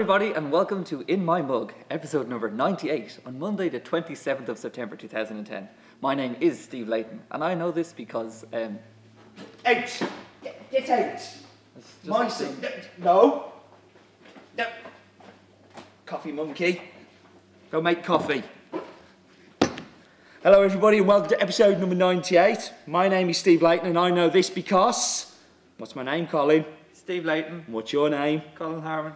everybody, and welcome to In My Mug, episode number 98, on Monday, the 27th of September 2010. My name is Steve Leighton, and I know this because um, Out! Get, get out! it's just My seat. No. No. Coffee monkey. Go make coffee. Hello, everybody, and welcome to episode number 98. My name is Steve Leighton, and I know this because. What's my name, Colin? Steve Leighton, what's your name? Colin Harmon.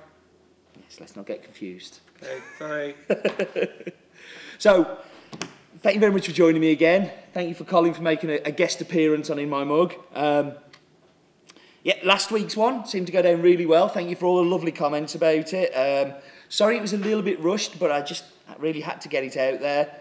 Yes, let's not get confused. Okay, sorry. So, thank you very much for joining me again. Thank you for Colin for making a, a guest appearance on In My Mug. Um, yeah, last week's one seemed to go down really well. Thank you for all the lovely comments about it. Um, sorry it was a little bit rushed, but I just really had to get it out there.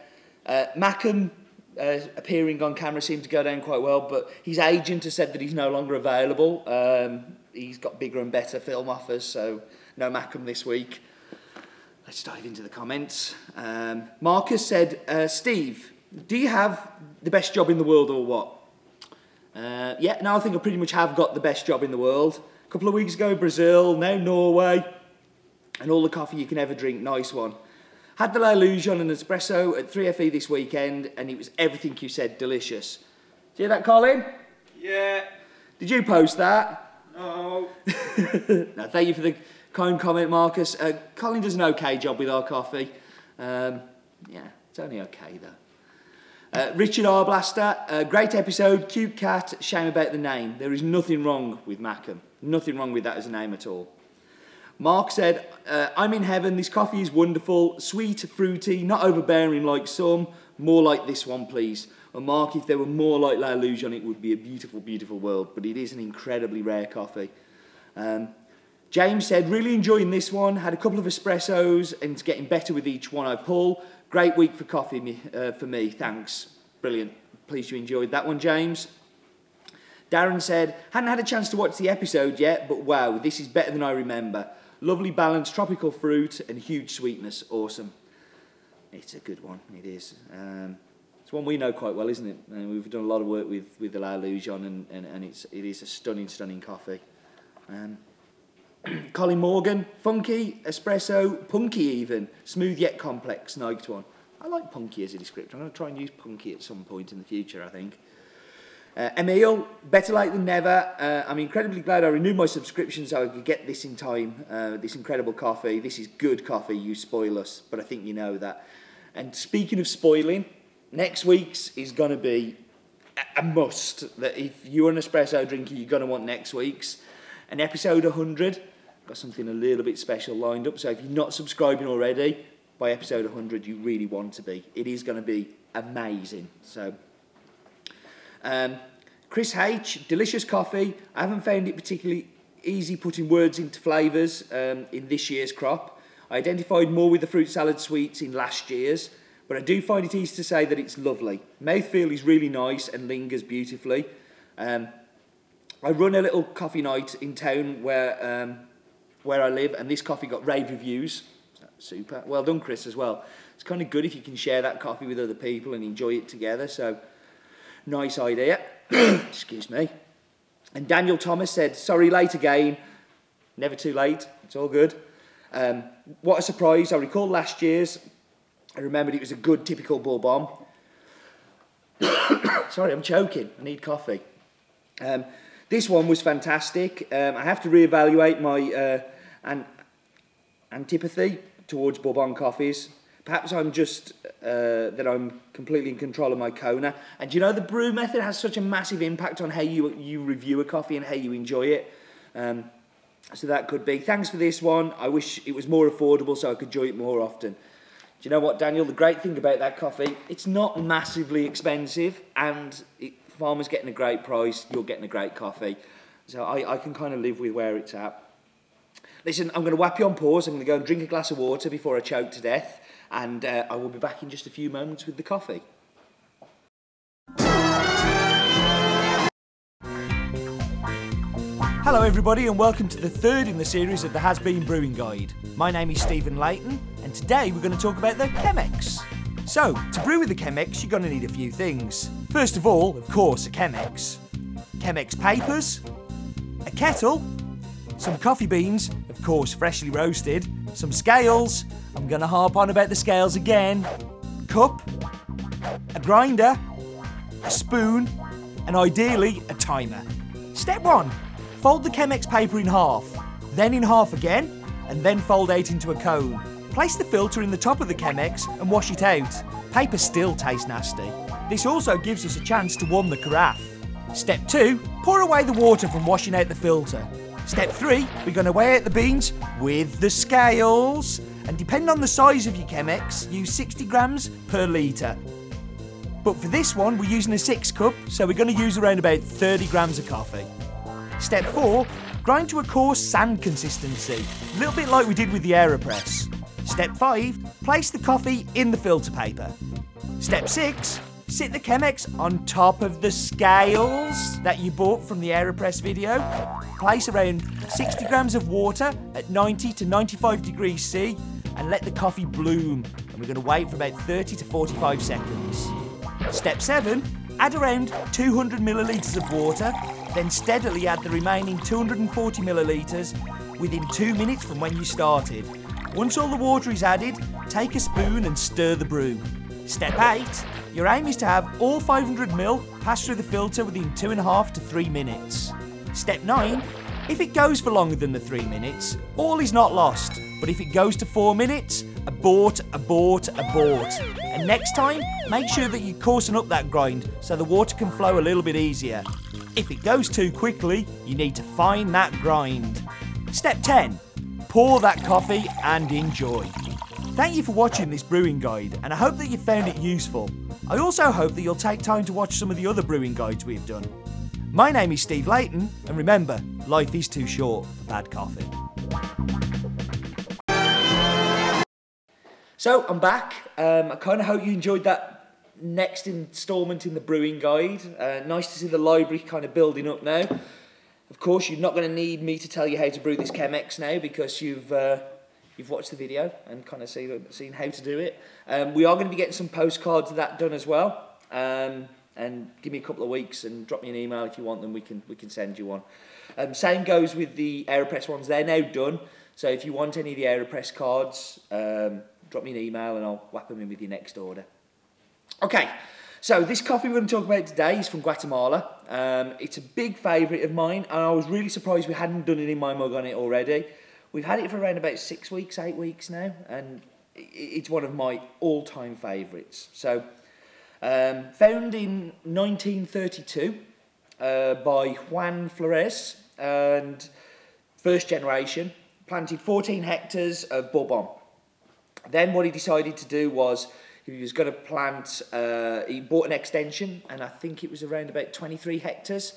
Uh, Mackham uh, appearing on camera seemed to go down quite well, but his agent has said that he's no longer available. Um, he's got bigger and better film offers, so no Mackham this week. Let's dive into the comments. Um, Marcus said, uh, Steve, do you have the best job in the world or what? Uh, yeah, now I think I pretty much have got the best job in the world. A couple of weeks ago, Brazil, now Norway, and all the coffee you can ever drink. Nice one. Had the La Luge on an espresso at 3FE this weekend, and it was everything you said, delicious. Did you hear that, Colin? Yeah, Did you post that? no. no, thank you for the kind comment, Marcus. Uh, Colin does an okay job with our coffee. Um, yeah, it's only okay though. Uh, Richard Arblaster, uh, great episode, cute cat, shame about the name. There is nothing wrong with Mackham. Nothing wrong with that as a name at all. Mark said, uh, I'm in heaven, this coffee is wonderful, sweet, fruity, not overbearing like some, more like this one, please. And Mark, if there were more like La Luge it, would be a beautiful, beautiful world, but it is an incredibly rare coffee. Um, James said, really enjoying this one, had a couple of espressos, and it's getting better with each one I pull. Great week for coffee uh, for me, thanks. Brilliant. Pleased you enjoyed that one, James. Darren said, hadn't had a chance to watch the episode yet, but wow, this is better than I remember. Lovely balance, tropical fruit, and huge sweetness. Awesome. It's a good one, it is. Um, it's one we know quite well, isn't it? And we've done a lot of work with, with the La Luge on, and, and, and it's, it is a stunning, stunning coffee. Um, Colin Morgan, funky, espresso, punky even, smooth yet complex, niked one. I like punky as a descriptor. I'm going to try and use punky at some point in the future, I think. Uh, Emil, better late than never. Uh, I'm incredibly glad I renewed my subscription so I could get this in time. Uh, this incredible coffee. This is good coffee. You spoil us, but I think you know that. And speaking of spoiling, next week's is going to be a- a must. That if you're an espresso drinker, you're going to want next week's. And episode 100, got something a little bit special lined up. So if you're not subscribing already, by episode 100, you really want to be. It is going to be amazing. So. Um, Chris H, delicious coffee. I haven't found it particularly easy putting words into flavours um, in this year's crop. I identified more with the fruit salad sweets in last year's, but I do find it easy to say that it's lovely. Mouthfeel is really nice and lingers beautifully. Um, I run a little coffee night in town where um, where I live, and this coffee got rave reviews. Super. Well done, Chris, as well. It's kind of good if you can share that coffee with other people and enjoy it together. So, nice idea. Excuse me. And Daniel Thomas said, Sorry, late again. Never too late. It's all good. Um, what a surprise. I recall last year's. I remembered it was a good, typical bourbon. Sorry, I'm choking. I need coffee. Um, this one was fantastic. Um, I have to reevaluate my uh, an- antipathy towards bourbon coffees. Perhaps I'm just uh, that I'm completely in control of my Kona. And you know the brew method has such a massive impact on how you you review a coffee and how you enjoy it. Um, so that could be. Thanks for this one. I wish it was more affordable so I could enjoy it more often. Do you know what, Daniel? The great thing about that coffee, it's not massively expensive, and it, farmers getting a great price. You're getting a great coffee. So I, I can kind of live with where it's at. Listen, I'm going to whap you on pause. I'm going to go and drink a glass of water before I choke to death, and uh, I will be back in just a few moments with the coffee. Hello, everybody, and welcome to the third in the series of the Has Bean Brewing Guide. My name is Stephen Leighton, and today we're going to talk about the Chemex. So, to brew with the Chemex, you're going to need a few things. First of all, of course, a Chemex. Chemex papers, a kettle, some coffee beans, of course, freshly roasted. Some scales. I'm to harp on about the scales again. Cup, a grinder, a spoon, and ideally a timer. Step one fold the Chemex paper in half, then in half again, and then fold out into a cone. Place the filter in the top of the Chemex and wash it out. Paper still tastes nasty. This also gives us a chance to warm the carafe. Step 2 pour away the water from washing out the filter. Step 3 we're going to weigh out the beans with the scales. And depending on the size of your Chemex, use 60 grams per litre. But for this one, we're using a 6 cup, so we're going to use around about 30 grams of coffee. Step 4 grind to a coarse sand consistency, a little bit like we did with the AeroPress. Step 5 place the coffee in the filter paper. Step 6 sit the Chemex on top of the scales that you bought from the AeroPress video. Place around 60 grams of water at 90 to 95 degrees C and let the coffee bloom. And we're going to wait for about 30 to 45 seconds. Step 7 add around 200 millilitres of water, then steadily add the remaining 240 millilitres within 2 minutes from when you started. Once all the water is added, take a spoon and stir the brew. Step 8 your aim is to have all 500ml pass through the filter within 2.5 to 3 minutes. Step 9 if it goes for longer than the 3 minutes, all is not lost. But if it goes to 4 minutes, abort, abort, abort. And next time, make sure that you coarsen up that grind so the water can flow a little bit easier. If it goes too quickly, you need to fine that grind. Step 10 pour that coffee and enjoy. Thank you for watching this brewing guide, and I hope that you found it useful. I also hope that you'll take time to watch some of the other brewing guides we've done. My name is Steve Leighton, and remember, life is too short for bad coffee. So I'm back. Um, I kind of hope you enjoyed that next instalment in the brewing guide. Uh, nice to see the library kind of building up now. Of course, you're not going to need me to tell you how to brew this Chemex now because you've uh, you've watched the video and kind of seen seen how to do it. Um, we are going to be getting some postcards of that done as well. Um, and give me a couple of weeks and drop me an email if you want them. We can we can send you one. Um, same goes with the Aeropress ones. They're now done. So if you want any of the Aeropress cards, um, drop me an email and I'll whap them in with your next order. Okay, so this coffee we're going to talk about today is from Guatemala. Um, it's a big favourite of mine, and I was really surprised we hadn't done it in my mug on it already. We've had it for around about six weeks, eight weeks now, and it's one of my all-time favourites. So, um, found in 1932 uh, by Juan Flores, and first generation, planted 14 hectares of bourbon. Then what he decided to do was he was going to plant, uh, he bought an extension, and I think it was around about 23 hectares,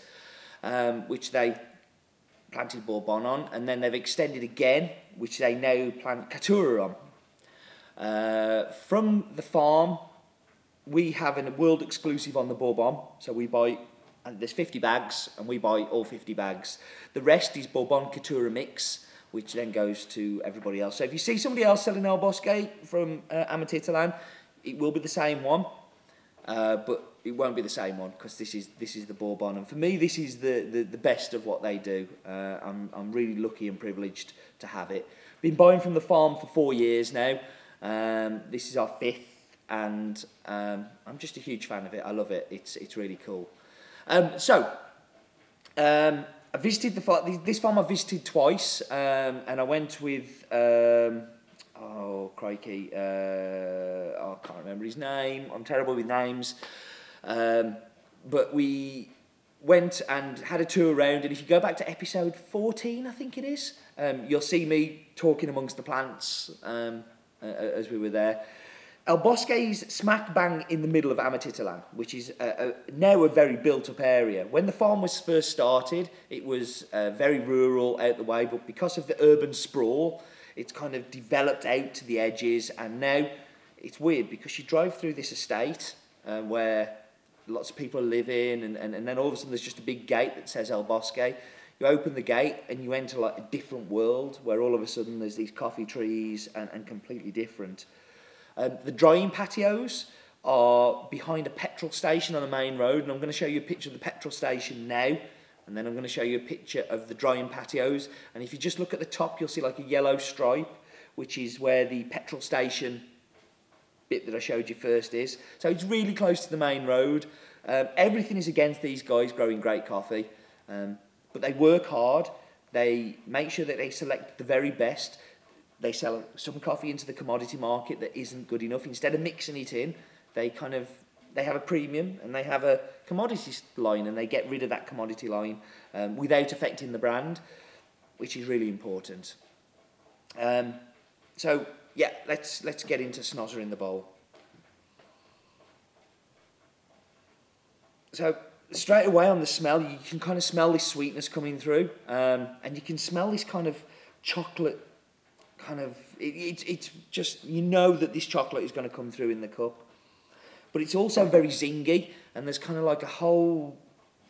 um, which they planted Bourbon on, and then they've extended again, which they now plant Caturra on. Uh, from the farm, we have a world exclusive on the Bourbon, so we buy, and there's 50 bags, and we buy all 50 bags. The rest is Bourbon Caturra mix, which then goes to everybody else. So if you see somebody else selling El Bosque from uh, Amatitlan, it will be the same one, uh, but it won't be the same one because this is this is the Bourbon, and for me, this is the the, the best of what they do. Uh, I'm I'm really lucky and privileged to have it. Been buying from the farm for four years now. Um, this is our fifth, and um, I'm just a huge fan of it. I love it. It's it's really cool. Um, so. Um, I visited the farm. This farm I visited twice, um, and I went with um, oh crikey, uh, I can't remember his name. I'm terrible with names, Um, but we went and had a tour around, and if you go back to episode 14, I think it is, um, you'll see me talking amongst the plants um, uh, as we were there. El Bosque is smack bang in the middle of Amatitlan, which is a, a, now a very built-up area. When the farm was first started, it was uh, very rural, out the way, but because of the urban sprawl, it's kind of developed out to the edges, and now it's weird because you drive through this estate uh, where lots of people live in, and, and, and then all of a sudden there's just a big gate that says El Bosque. You open the gate and you enter like a different world where all of a sudden there's these coffee trees and, and completely different. Um, the drying patios are behind a petrol station on the main road, and I'm going to show you a picture of the petrol station now. and then I'm going to show you a picture of the drying patios. And if you just look at the top, you'll see like a yellow stripe, which is where the petrol station bit that I showed you first is. So it's really close to the main road. Um, everything is against these guys growing great coffee, um, but they work hard. They make sure that they select the very best. They sell some coffee into the commodity market that isn't good enough. Instead of mixing it in, they kind of they have a premium and they have a commodity line and they get rid of that commodity line um, without affecting the brand, which is really important. Um, so yeah, let's let's get into snozzer in the bowl. So straight away on the smell, you can kind of smell this sweetness coming through, um, and you can smell this kind of chocolate, kind of. It, it, it's just you know that this chocolate is going to come through in the cup, but it's also very zingy, and there's kind of like a whole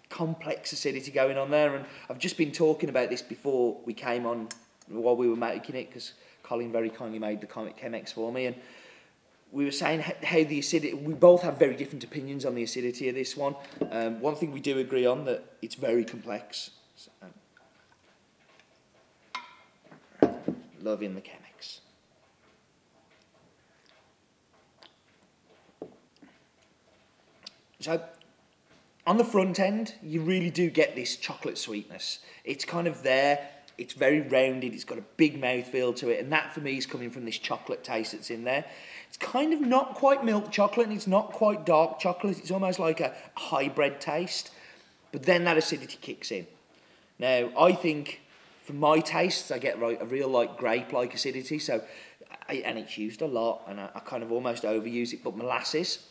complex acidity going on there. And I've just been talking about this before we came on while we were making it because Colin very kindly made the comic Chemex for me and we were saying how the acidity, we both have very different opinions on the acidity of this one. Um, one thing we do agree on that it's very complex. So, um, loving the Chemex. So, on the front end, you really do get this chocolate sweetness. It's kind of there. It's very rounded. It's got a big mouthfeel to it, and that for me is coming from this chocolate taste that's in there. It's kind of not quite milk chocolate, and it's not quite dark chocolate. It's almost like a hybrid taste, but then that acidity kicks in. Now, I think for my tastes, I get a real like grape-like acidity. So, and it's used a lot, and I, kind of almost overuse it. But molasses,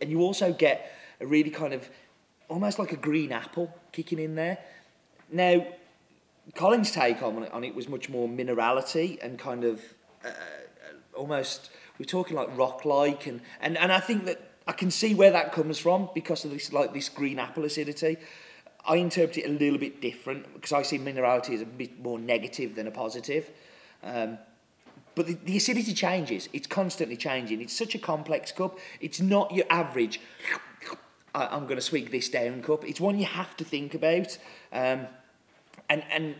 and you also get a really kind of almost like a green apple kicking in there. Now, Colin's take on it, on it was much more minerality and kind of uh, almost we're talking like rock like and, and and I think that I can see where that comes from because of this like this green apple acidity. I interpret it a little bit different because I see minerality as a bit more negative than a positive. Um, but the, the acidity changes. It's constantly changing. It's such a complex cup. It's not your average. I, I'm going to swig this down cup. It's one you have to think about. Um, and and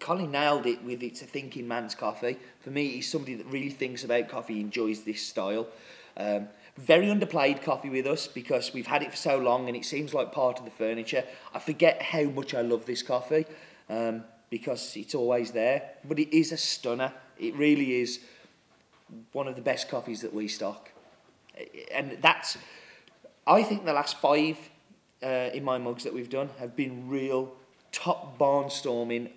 Colin nailed it with it's a thinking man's coffee. For me, he's somebody that really thinks about coffee, enjoys this style. Um, very underplayed coffee with us because we've had it for so long and it seems like part of the furniture. I forget how much I love this coffee um, because it's always there. But it is a stunner. It really is one of the best coffees that we stock. And that's, I think the last five uh, in my mugs that we've done have been real top barnstorming,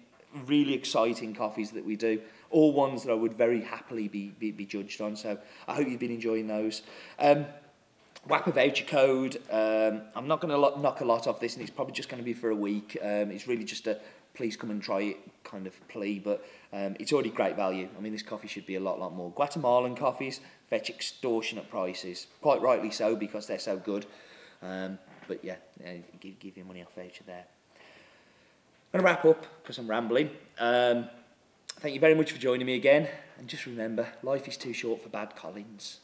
really exciting coffees that we do. All ones that I would very happily be, be, be judged on. So I hope you've been enjoying those. Um, WAPA voucher code. Um, I'm not going to knock a lot off this, and it's probably just going to be for a week. Um, it's really just a please come and try it kind of plea, but um, it's already great value. I mean, this coffee should be a lot, lot more. Guatemalan coffees fetch extortionate prices, quite rightly so because they're so good. Um, but yeah, give, give you money off voucher there. going to wrap up because I'm rambling. Um, thank you very much for joining me again. And just remember, life is too short for bad Collins.